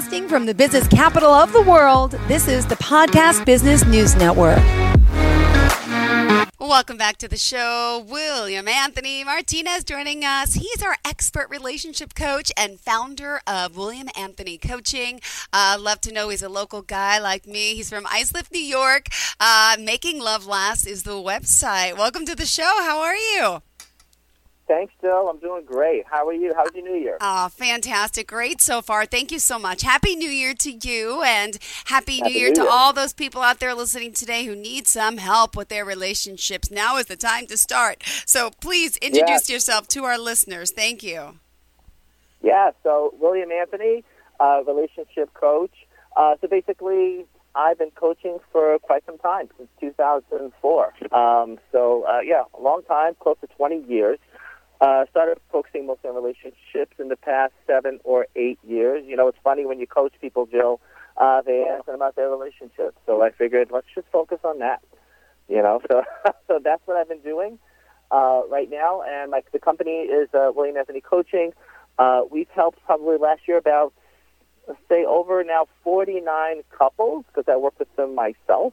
Broadcasting from the business capital of the world, this is the Podcast Business News Network. Welcome back to the show. William Anthony Martinez joining us. He's our expert relationship coach and founder of William Anthony Coaching. Uh, love to know he's a local guy like me. He's from Islip, New York. Uh, Making Love Last is the website. Welcome to the show. How are you? Thanks, Jill. I'm doing great. How are you? How's your New Year? Oh, fantastic. Great so far. Thank you so much. Happy New Year to you and Happy, Happy New Year New to Year. all those people out there listening today who need some help with their relationships. Now is the time to start. So please introduce yourself to our listeners. Thank you. Yeah, so William Anthony, uh, relationship coach. Uh, so basically, I've been coaching for quite some time, since 2004. Um, so, uh, yeah, a long time, close to 20 years. Uh, started focusing mostly on relationships in the past seven or eight years. You know, it's funny when you coach people, Jill, uh, they ask them about their relationships. So I figured, let's just focus on that. You know, so so that's what I've been doing uh, right now. And like the company is uh, William Anthony Coaching. Uh, we've helped probably last year about, let's say, over now 49 couples because I work with them myself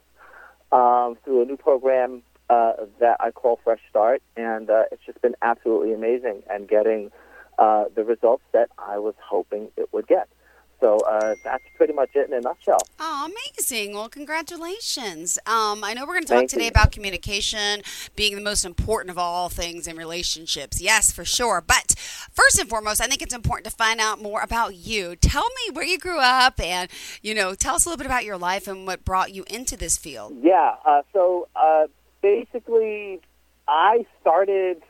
um, through a new program uh, that I call Fresh Start. And uh, it's just been absolutely amazing and getting uh, the results that I was hoping it would get. So uh, that's pretty much it in a nutshell. Oh, amazing. Well, congratulations. Um, I know we're going to talk Thank today you. about communication being the most important of all things in relationships. Yes, for sure. But first and foremost, I think it's important to find out more about you. Tell me where you grew up and, you know, tell us a little bit about your life and what brought you into this field. Yeah. Uh, so uh, basically, I started.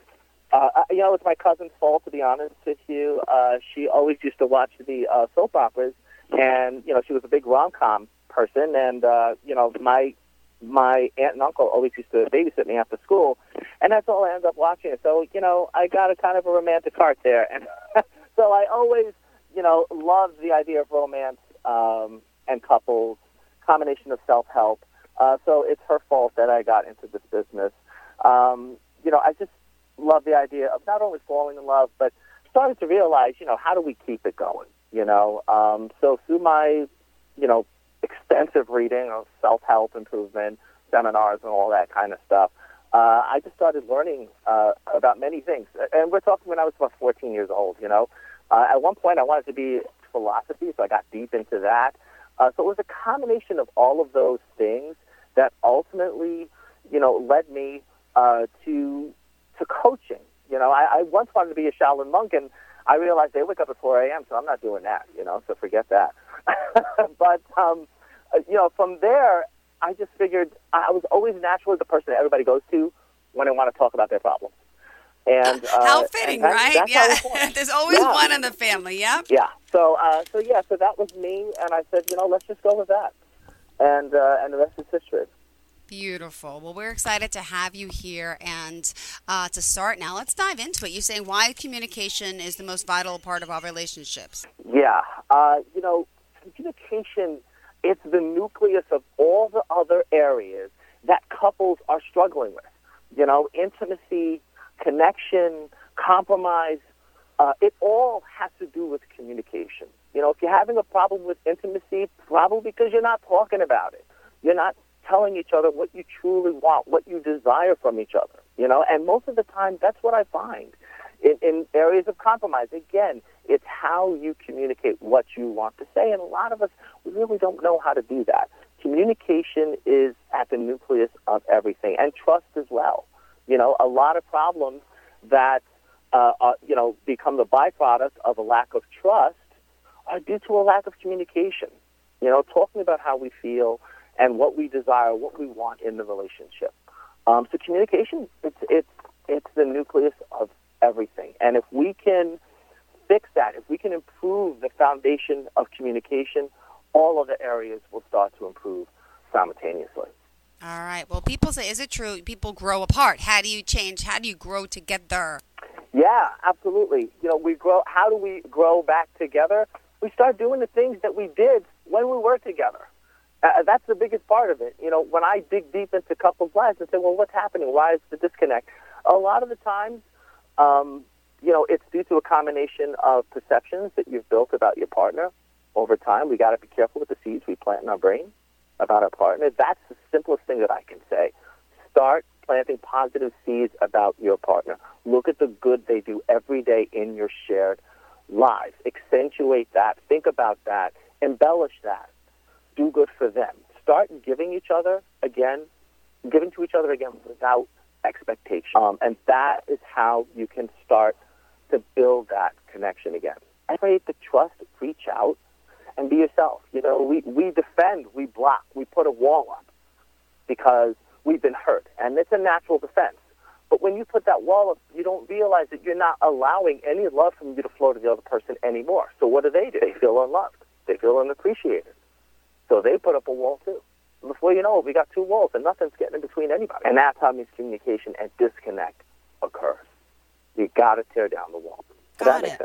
Uh, you know, it's my cousin's fault to be honest with you. Uh, she always used to watch the uh, soap operas, and you know, she was a big rom com person, and uh, you know, my my aunt and uncle always used to babysit me after school, and that's all I ended up watching. So you know, I got a kind of a romantic heart there, and so I always, you know, loved the idea of romance um, and couples, combination of self help. Uh, so it's her fault that I got into this business. Um, you know, I just love the idea of not only falling in love, but starting to realize, you know, how do we keep it going? You know, um, so through my, you know, extensive reading of self-help improvement seminars and all that kind of stuff, uh, I just started learning uh, about many things. And we're talking when I was about 14 years old. You know, uh, at one point I wanted to be philosophy, so I got deep into that. Uh, so it was a combination of all of those things that ultimately, you know, led me uh, to to coaching. You know, I, I once wanted to be a Shaolin monk, and I realized they wake up at 4 a.m., so I'm not doing that. You know, so forget that. but um, uh, you know, from there, I just figured I was always naturally the person that everybody goes to when they want to talk about their problems. And uh, How and fitting, that- right? yeah. There's always Yeah. one in the family. Yep. Yeah. So, uh, so yeah, so that was me, and I said, you know, let's just go with that, and uh, and the rest is history. Beautiful. Well, we're excited to have you here and uh, to start now. Let's dive into it. You're saying why communication is the most vital part of our relationships. Yeah. Uh, you know, communication, it's the nucleus of all the other areas that couples are struggling with. You know, intimacy, connection, compromise, uh, it all has to do with communication. You know, if you're having a problem with intimacy, probably because you're not talking about it. You're not telling each other what you truly want, what you desire from each other. You know, and most of the time, that's what I find in, in areas of compromise. Again, it's how you communicate what you want to say, and a lot of us we really don't know how to do that. Communication is at the nucleus of everything, and trust as well. You know, a lot of problems that uh, uh, you know become the byproduct of a lack of trust are due to a lack of communication. You know, talking about how we feel and what we desire, what we want in the relationship. Um, so communication, it's it's it's the nucleus of everything. And if we can fix that, if we can improve the foundation of communication, all other areas will start to improve simultaneously. All right. Well, people say, is it true? People grow apart. How do you change? How do you grow together? Yeah, absolutely. You know, we grow. How do we grow back together? We start doing the things that we did when we were together. Uh, that's the biggest part of it. You know, when I dig deep into couples' lives and say, well, what's happening? Why is the disconnect? A lot of the times, um, you know, it's due to a combination of perceptions that you've built about your partner over time. We got to be careful with the seeds we plant in our brain about our partner. That's the simplest thing that I can say. Start planting positive seeds about your partner. Look at the good they do every day in your shared lives. Accentuate that. Think about that. Embellish that. Do good for them. Start giving each other again, giving to each other again without expectation. Um, and that is how you can start to build that connection again. Create the trust, reach out, and be yourself. You know, we, we defend, we block, we put a wall up because we've been hurt. And it's a natural defense. But when you put that wall up, you don't realize that you're not allowing any love from you to flow to the other person anymore. So what do they do? They feel unloved. They feel unappreciated. So they put up a wall too. Before you know it, we got two walls and nothing's getting in between anybody. And that's how miscommunication and disconnect occurs. You got to tear down the wall. Got it.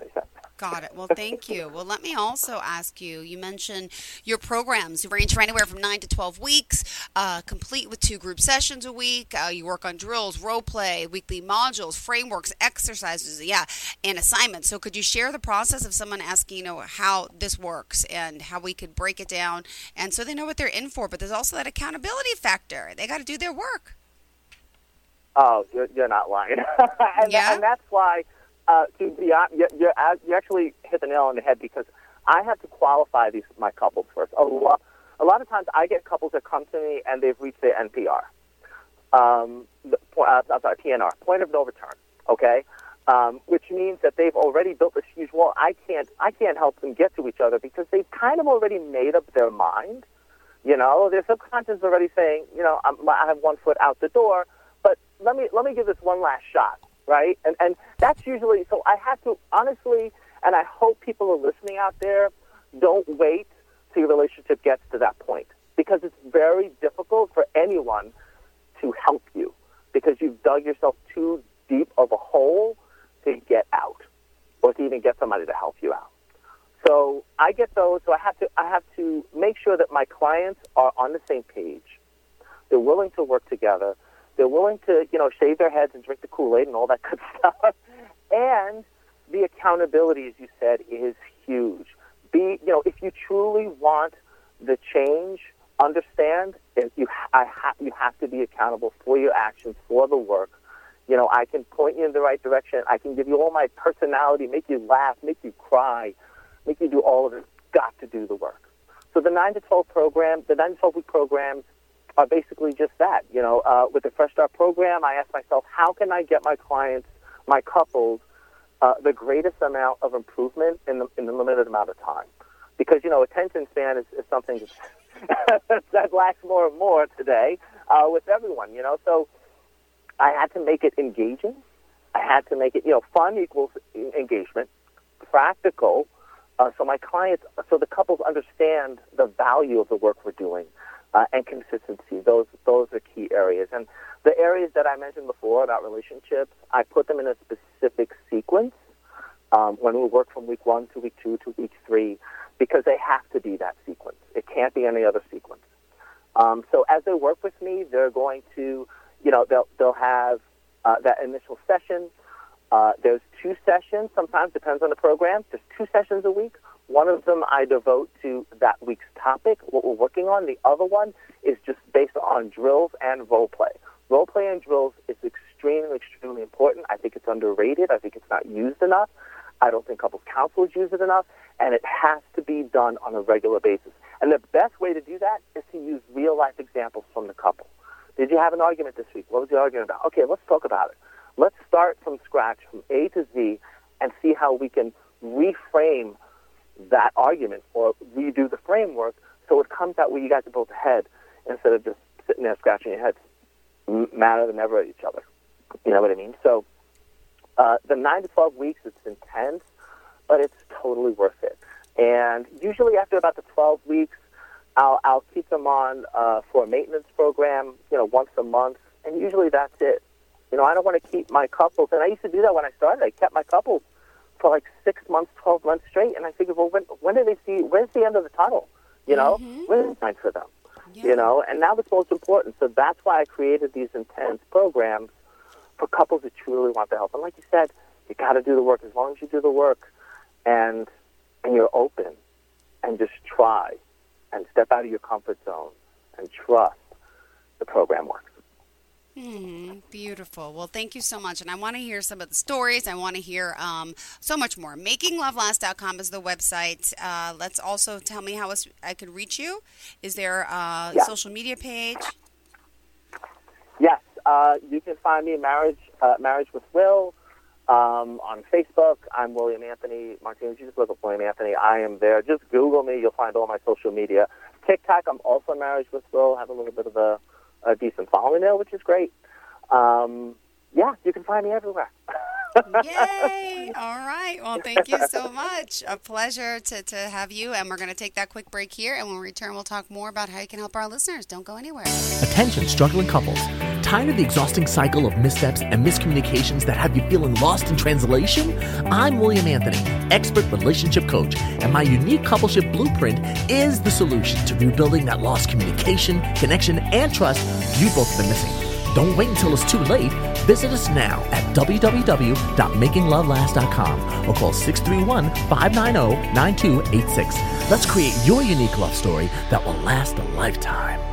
Got it. Well, thank you. Well, let me also ask you. You mentioned your programs range from anywhere from nine to twelve weeks, uh, complete with two group sessions a week. Uh, you work on drills, role play, weekly modules, frameworks, exercises, yeah, and assignments. So, could you share the process of someone asking, you know, how this works and how we could break it down, and so they know what they're in for? But there's also that accountability factor. They got to do their work. Oh, you're, you're not lying, and, yeah? and that's why uh, to be honest, you, you, you actually hit the nail on the head because I have to qualify these my couples first. A lot, a lot of times I get couples that come to me and they've reached their NPR. Um, the, uh, I'm sorry, PNR, point of no return. Okay, um, which means that they've already built this huge wall. I can't, I can't help them get to each other because they've kind of already made up their mind. You know, their subconscious is already saying, you know, I'm, I have one foot out the door, but let me let me give this one last shot right? And and that's usually so. I have to honestly, and I hope people are listening out there. Don't wait till your relationship gets to that point because it's very difficult for anyone to help you because you've dug yourself too deep of a hole to get out or to even get somebody to help you out. So I get those. So I have to I have to make sure that my clients are on the same page. They're willing to work together they're willing to, you know, shave their heads and drink the Kool Aid and all that good stuff. and the accountability, as you said, is huge. Be, you know, if you truly want the change, understand if you, I ha- you have to be accountable for your actions, for the work. You know, I can point you in the right direction. I can give you all my personality, make you laugh, make you cry, make you do all of it. Got to do the work. So the 9 to 12 program, the 9 to 12 week programs are basically just that. You know, uh, with the Fresh Start program, I ask myself, how can I get my clients, my couples, uh, the greatest amount of improvement in the, in the limited amount of time? Because, you know, attention span is, is something that lacks more and more today uh, with everyone, you know. So I had to make it engaging. I had to make it, you know, fun equals engagement, practical, uh, so my clients, so the couples understand the value of the work we're doing uh, and consistency. Those those are key areas. And the areas that I mentioned before about relationships, I put them in a specific sequence um, when we work from week one to week two to week three, because they have to be that sequence. It can't be any other sequence. Um, so as they work with me, they're going to, you know, they'll they'll have uh, that initial session. Uh, there's two sessions. Sometimes depends on the program. There's two sessions a week one of them I devote to that week's topic, what we're working on. The other one is just based on drills and role play. Role play and drills is extremely, extremely important. I think it's underrated. I think it's not used enough. I don't think couples counselors use it enough, and it has to be done on a regular basis. And the best way to do that is to use real life examples from the couple. Did you have an argument this week? What was the argument about? Okay, let's talk about it. Let's start from scratch, from A to Z, and see how we can reframe that argument or redo the framework so it comes out where you guys are both ahead instead of just sitting there scratching your heads madder than ever at each other. You know what I mean? So uh, the 9 to 12 weeks, it's intense, but it's totally worth it. And usually after about the 12 weeks, I'll, I'll keep them on uh, for a maintenance program, you know, once a month, and usually that's it. You know, I don't want to keep my couples, and I used to do that when I started. I kept my couples for like six months, twelve months straight, and I figured, well, when when do they see? Where's the end of the tunnel? You know, mm-hmm. where's the time for them? Yeah. You know, and now it's most important. So that's why I created these intense programs for couples who truly want the help. And like you said, you got to do the work. As long as you do the work, and and you're open, and just try and step out of your comfort zone and trust the program works. Hmm, beautiful. Well, thank you so much. And I want to hear some of the stories. I want to hear um, so much more. MakingLoveLast.com is the website. Uh, let's also tell me how I could reach you. Is there a yeah. social media page? Yes. Uh, you can find me Marriage uh, Marriage with Will um, on Facebook. I'm William Anthony Martinez. You just look up William Anthony. I am there. Just Google me. You'll find all my social media. TikTok. I'm also Marriage with Will. I Have a little bit of a a decent following there, which is great. Um, yeah, you can find me everywhere. Yay! All right. Well, thank you so much. A pleasure to, to have you. And we're going to take that quick break here. And when we return, we'll talk more about how you can help our listeners. Don't go anywhere. Attention, struggling couples. Tired of the exhausting cycle of missteps and miscommunications that have you feeling lost in translation? I'm William Anthony, expert relationship coach, and my unique coupleship blueprint is the solution to rebuilding that lost communication, connection, and trust you both have been missing. Don't wait until it's too late. Visit us now at www.makinglovelast.com or call 631 590 9286. Let's create your unique love story that will last a lifetime.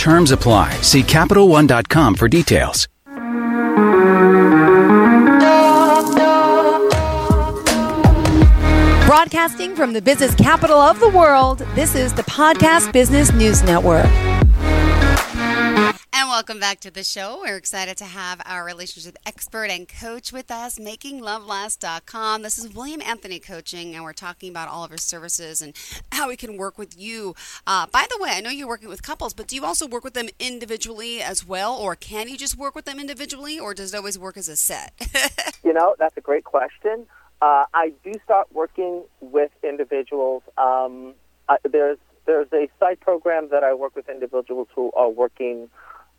Terms apply. See CapitalOne.com for details. Broadcasting from the business capital of the world, this is the Podcast Business News Network. Welcome back to the show. We're excited to have our relationship expert and coach with us, makinglovelast.com. This is William Anthony Coaching, and we're talking about all of our services and how we can work with you. Uh, by the way, I know you're working with couples, but do you also work with them individually as well, or can you just work with them individually, or does it always work as a set? you know, that's a great question. Uh, I do start working with individuals. Um, I, there's there's a site program that I work with individuals who are working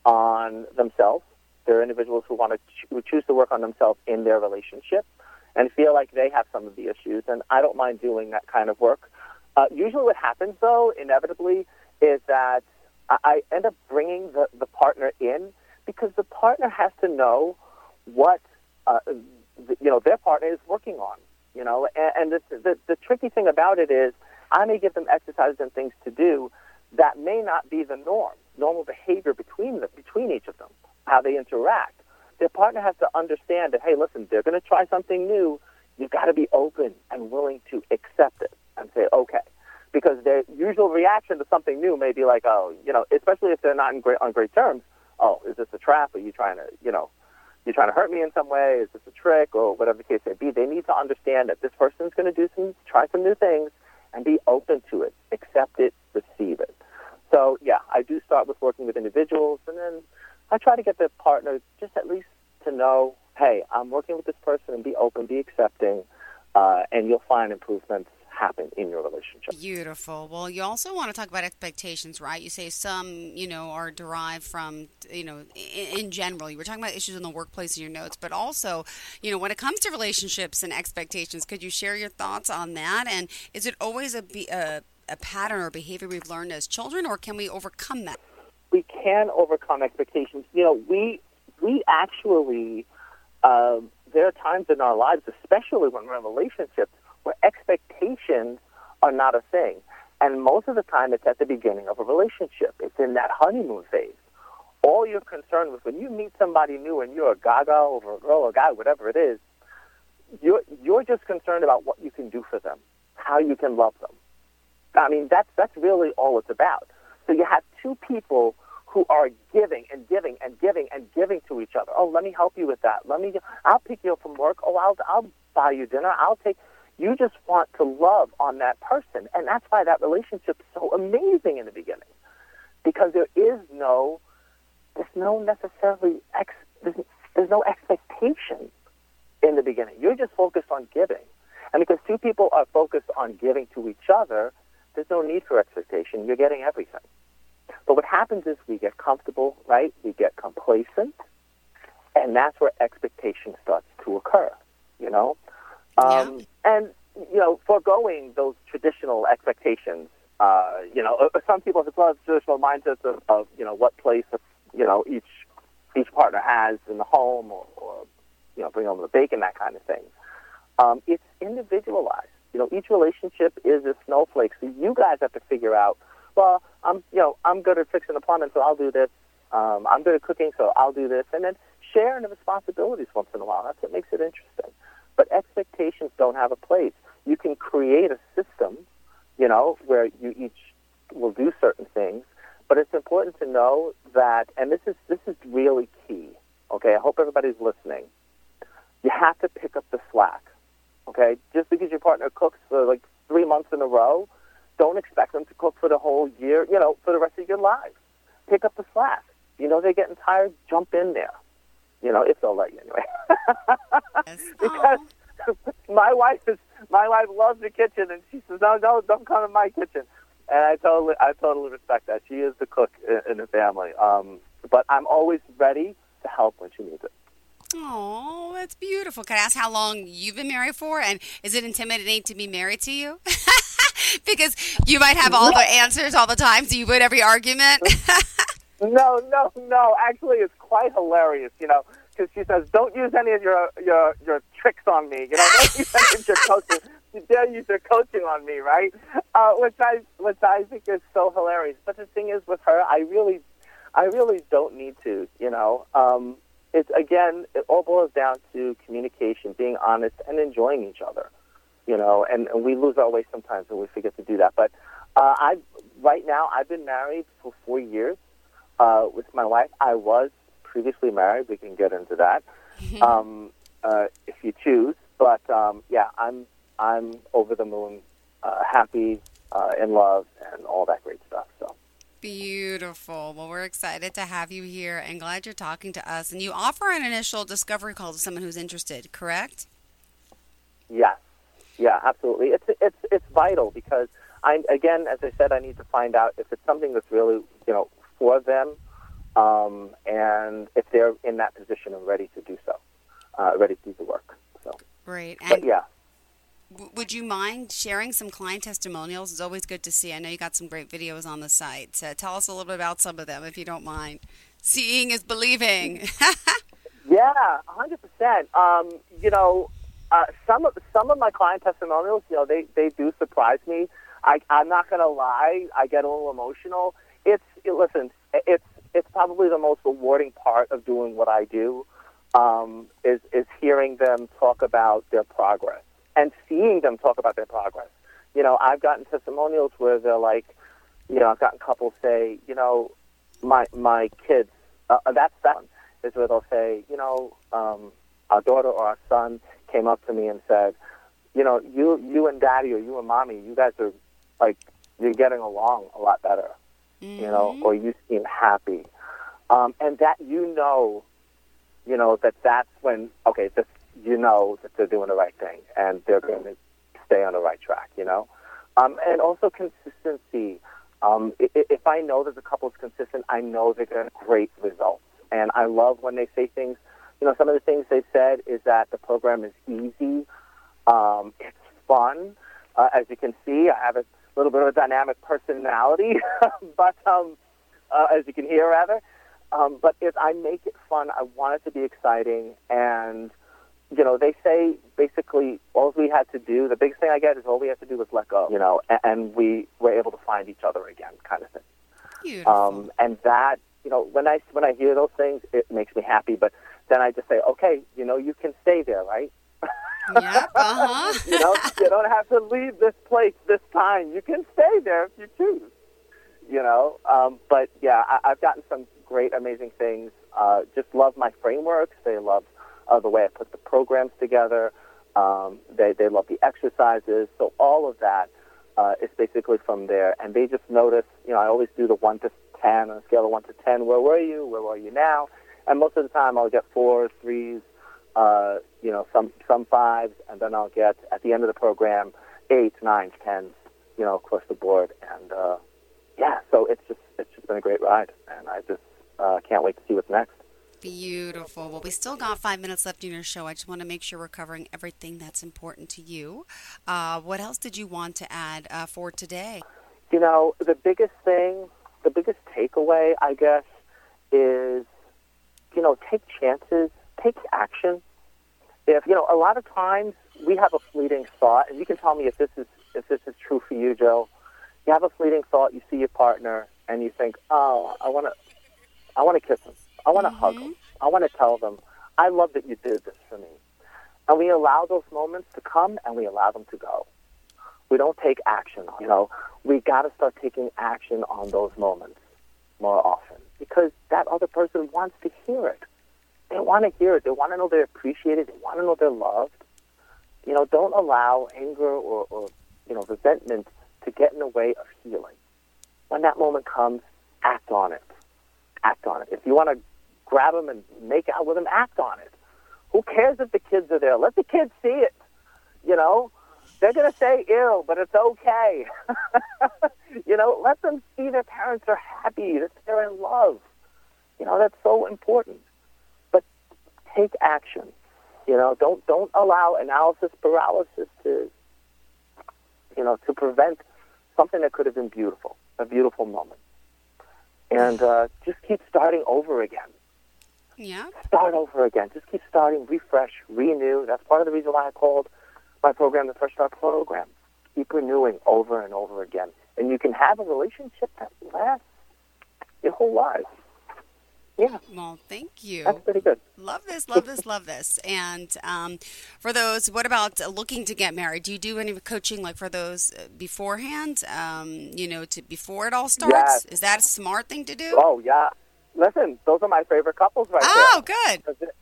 on themselves. There are individuals who want to ch- who choose to work on themselves in their relationship and feel like they have some of the issues. And I don't mind doing that kind of work. Uh, usually, what happens though, inevitably, is that I end up bringing the, the partner in because the partner has to know what uh, the, you know their partner is working on. You know, and, and the, the the tricky thing about it is I may give them exercises and things to do that may not be the norm normal behavior between the, between each of them, how they interact. Their partner has to understand that, hey, listen, they're going to try something new. You've got to be open and willing to accept it and say, okay. Because their usual reaction to something new may be like, oh, you know, especially if they're not in great, on great terms. Oh, is this a trap? Are you trying to, you know, you're trying to hurt me in some way? Is this a trick or whatever the case may be? They need to understand that this person is going to do some, try some new things, and be open to it, accept it, receive it. So yeah, I do start with working with individuals, and then I try to get the partner just at least to know, hey, I'm working with this person, and be open, be accepting, uh, and you'll find improvements happen in your relationship. Beautiful. Well, you also want to talk about expectations, right? You say some, you know, are derived from, you know, in, in, general. You were talking about issues in the workplace in your notes, but also, you know, when it comes to relationships and expectations, could you share your thoughts on that? And is it always a, be a a pattern or behavior we've learned as children, or can we overcome that? We can overcome expectations. You know, we we actually uh, there are times in our lives, especially when we're in relationships, where expectations are not a thing. And most of the time, it's at the beginning of a relationship. It's in that honeymoon phase. All you're concerned with when you meet somebody new and you're a gaga over a girl or guy, whatever it is, you're you're just concerned about what you can do for them, how you can love them. I mean, that's that's really all it's about. So you have two people who are giving and giving and giving and giving to each other. Oh, let me help you with that. Let me. I'll pick you up from work. Oh, I'll I'll buy you dinner. I'll take. You just want to love on that person, and that's why that relationship's so amazing in the beginning, because there is no, there's no necessarily ex, there's, there's no expectation in the beginning. You're just focused on giving, and because two people are focused on giving to each other, there's no need for expectation. You're getting everything. But what happens is we get comfortable, right? We get complacent, and that's where expectation starts to occur. You know, um, Yeah. and you know, foregoing those traditional expectations. Uh, you know, uh, some people have well, traditional mindsets of, of you know what place you know each each partner has in the home, or, or you know, bring home the bacon, that kind of thing. Um, it's individualized. You know, each relationship is a snowflake. So you guys have to figure out. Well, I'm you know I'm good at fixing the plumbing, so I'll do this. Um, I'm good at cooking, so I'll do this, and then sharing the responsibilities once in a while. That's what makes it interesting. But expectations don't have a place. You can create a system, you know, where you each will do certain things. But it's important to know that, and this is this is really key. Okay, I hope everybody's listening. You have to pick up the slack. Okay, just because your partner cooks for like three months in a row, don't expect them to cook for the whole year. You know, for the rest of your lives. Pick up the slack. You know they're getting tired. Jump in there. You know, if they'll let you anyway. Yes. because my wife is my wife loves the kitchen, and she says, "No, no, don't come in my kitchen." And I totally, I totally respect that. She is the cook in, in the family. Um, but I'm always ready to help when she needs it. Oh, that's beautiful. Can I ask how long you've been married for? And is it intimidating to be married to you? because you might have all the answers all the time, so you win every argument. No, no, no. Actually, it's quite hilarious. You know, because she says, "Don't use any of your your your tricks on me." You know, don't use any of your coaching. You dare use your coaching on me, right? Uh, which I which I think is so hilarious. But the thing is, with her, I really, I really don't need to. You know, um, it's again, it all boils down to communication, being honest, and enjoying each other. You know, and, and we lose our way sometimes when we forget to do that. But uh, I right now, I've been married for four years uh, with my wife. I was previously married. We can get into that um, uh, if you choose. But um, yeah, I'm I'm over the moon, uh, happy, uh, in love, and all that great stuff. Beautiful. Well, we're excited to have you here and glad you're talking to us. And you offer an initial discovery call to someone who's interested, correct? yes, yeah, absolutely. It's it's it's vital because I again, as I said, I need to find out if it's something that's really you know for them, um, and if they're in that position and ready to do so, uh, ready to do the work. So, Great. but yeah. Would you mind sharing some client testimonials? It's always good to see. I know you got some great videos on the site. So tell us a little bit about some of them, if you don't mind. Seeing is believing. Yeah, hundred percent. Um, you know, uh, some of some of my client testimonials, you know, they they do surprise me. I, I'm not gonna lie, I get a little emotional. It's it, listen, it's it's probably the most rewarding part of doing what I do um, is is hearing them talk about their progress and seeing them talk about their progress. You know, I've gotten testimonials where they're like, you know, I've gotten couples say, you know, my my kids. Uh, that's that one is where they'll say, you know, um, our daughter or our son came up to me and said, you know, you you and daddy or you and mommy, you guys are like you're getting along a lot better, you know, or you seem happy, um, and that you know, you know that that's when okay, this you know that they're doing the right thing and they're going to stay on the right track, you know, um, and also consistency. Um, if I know that the couple's consistent, I know they're going to great results. And I love when they say things. You know, some of the things they said is that the program is easy, um, it's fun. Uh, as you can see, I have a little bit of a dynamic personality, but um, uh, as you can hear, rather. Um, but if I make it fun, I want it to be exciting, and you know, they say basically all we had to do. The biggest thing I get is all we had to do was let go. You know, and, and we were able to find each other again, kind of thing. Beautiful. Um, and that, you know, when I when I hear those things, it makes me happy. But then I just say, okay, you know, you can stay there, right? yep. Uh huh. you know, you don't have to leave this place this time. You can stay there if you choose. You know, um, but yeah, I, I've gotten some great, amazing things. Uh, just love my frameworks. They love uh, the way I put the programs together. Um, they they love the exercises. So all of that uh, is basically from there. And they just notice. You know, I always do the one to ten on a scale of one to ten. Where were you? Where are you now? And most of the time, I'll get fours, threes, uh, you know, some some fives, and then I'll get at the end of the program eights, nines, tens, you know, across the board. And uh, yeah, so it's just it's just been a great ride, and I just uh, can't wait to see what's next. Beautiful. Well, we still got five minutes left in your show. I just want to make sure we're covering everything that's important to you. Uh, what else did you want to add uh, for today? You know, the biggest thing, the biggest takeaway, I guess, is you know, take chances, take action. If you know, a lot of times we have a fleeting thought, and you can tell me if this is if this is true for you, Joe. You have a fleeting thought. You see your partner, and you think, "Oh, I want to, I want to kiss him. I want to hug mm-hmm. them. I want to tell them, I love that you did this for me. And we allow those moments to come and we allow them to go. We don't take action you know, we got to start taking action on those moments more often because that other person wants to hear it. They want to hear it. They want to know they're appreciated. They want to know they're loved. You know, don't allow anger or, or you know, resentment to get in the way of healing. When that moment comes, act on it. Act on it. If you want to grab them and make out with them, act on it. Who cares if the kids are there? Let the kids see it. You know, they're going to say ill, but it's okay. you know, let them see their parents are happy, that they're in love. You know, that's so important. But take action. You know, don't don't allow analysis paralysis to you know, to prevent something that could have been beautiful, a beautiful moment. And uh, just keep starting over again. Yeah. Start over again. Just keep starting, refresh, renew. That's part of the reason why I called my program the Fresh Start program. Keep renewing over and over again. And you can have a relationship that lasts your whole life. Yeah. Well, thank you. That's pretty good. Love this, love this, love this. And um, for those, what about looking to get married? Do you do any coaching like for those uh, beforehand? Um, you know, to before it all starts. Yes. Is that a smart thing to do? Oh, yeah. Listen, those are my favorite couples right Oh, there. good. 'Cause they're-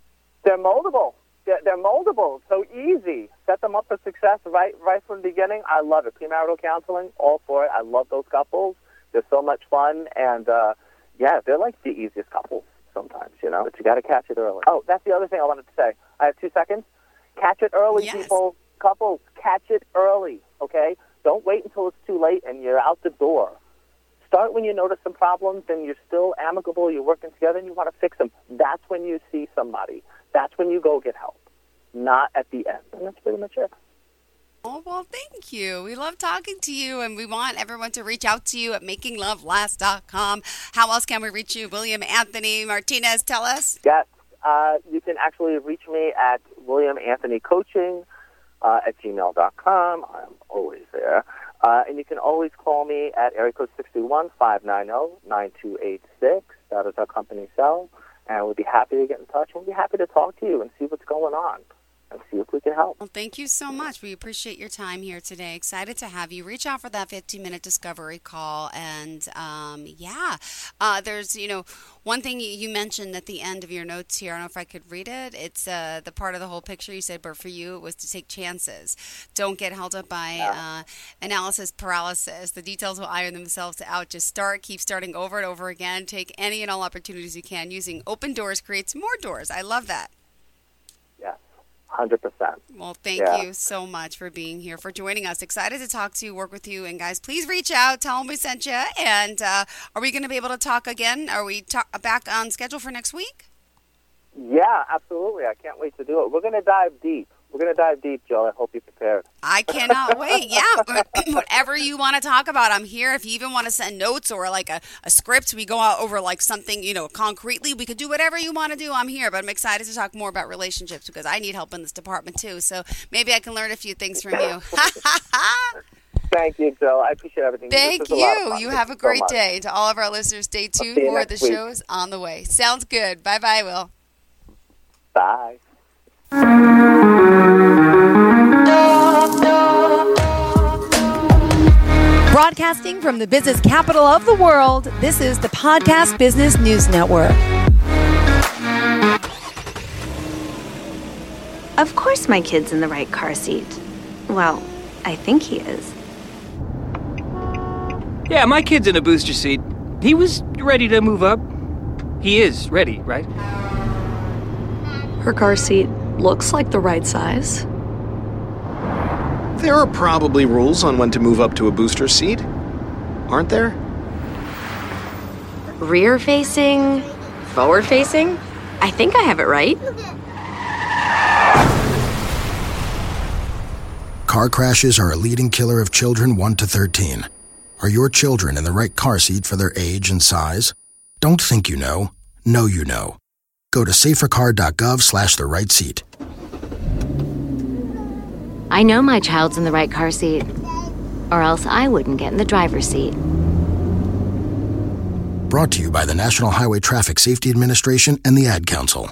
They're moldable. They're, they're moldable. So easy. Set them up for success right right from the beginning. I love it. Premarital counseling, all for it. I love those couples. They're so much fun, and uh, yeah, they're like the easiest couples sometimes, you know. But you got to catch it early. Oh, that's the other thing I wanted to say. I have two seconds. Catch it early, Yes. people. Couples, catch it early. Okay. Don't wait until it's too late and you're out the door start when you notice some problems and you're still amicable, you're working together, and you want to fix them. That's when you see somebody. That's when you go get help, not at the end. And that's pretty much it. Oh, well, thank you. We love talking to you, and we want everyone to reach out to you at makinglovelast.com. How else can we reach you? William Anthony Martinez, tell us. Yes, uh, you can actually reach me at William Anthony Coaching uh, at gmail.com. I'm always there. Uh, and you can always call me at area code 631-590-9286. That is our company cell. And we'd be happy to get in touch. and We'd be happy to talk to you and see what's going on and see if we can help. Well, thank you so much. We appreciate your time here today. Excited to have you. Reach out for that 15 minute discovery call. And um, yeah, uh, there's, you know, one thing you- you mentioned at the end of your notes here. I don't know if I could read it. It's uh, the part of the whole picture you said, but for you, it was to take chances. Don't get held up by uh, analysis paralysis. The details will iron themselves out. Just start, keep starting over and over again. Take any and all opportunities you can. Using open doors creates more doors. I love that. Yes, 100%. Well, thank Yeah. you so much for being here, for joining us. Excited to talk to you, work with you. And guys, please reach out, tell them we sent you. And uh, are we going to be able to talk again? Are we ta- back on schedule for next week? Yeah, absolutely. I can't wait to do it. We're going to dive deep. We're gonna dive deep, Joe. I hope you're prepared. I cannot wait. Yeah, whatever you want to talk about, I'm here. If you even want to send notes or like a, a script, we go out over like something, you know, concretely. We could do whatever you want to do. I'm here, but I'm excited to talk more about relationships because I need help in this department too. So maybe I can learn a few things from you. Thank you, Joe. I appreciate everything. Thank was a lot of you. You have a great much. day. To all of our listeners, stay tuned. More of the week. shows on the way. Sounds good. Bye bye, Will. Bye. Broadcasting from the business capital of the world, this is the Podcast Business News Network. Of course, my kid's in the right car seat. Well, I think he is. Yeah, my kid's in a booster seat. He was ready to move up. He is ready, right? Her car seat looks like the right size. There are probably rules on when to move up to a booster seat, aren't there? Rear facing, forward facing. I think I have it right. Car crashes are a leading killer of children 1 to 13. Are your children in the right car seat for their age and size? Don't think you know. Know you know. Go to safercar.gov slash the right seat. I know my child's in the right car seat, or else I wouldn't get in the driver's seat. Brought to you by the National Highway Traffic Safety Administration and the Ad Council.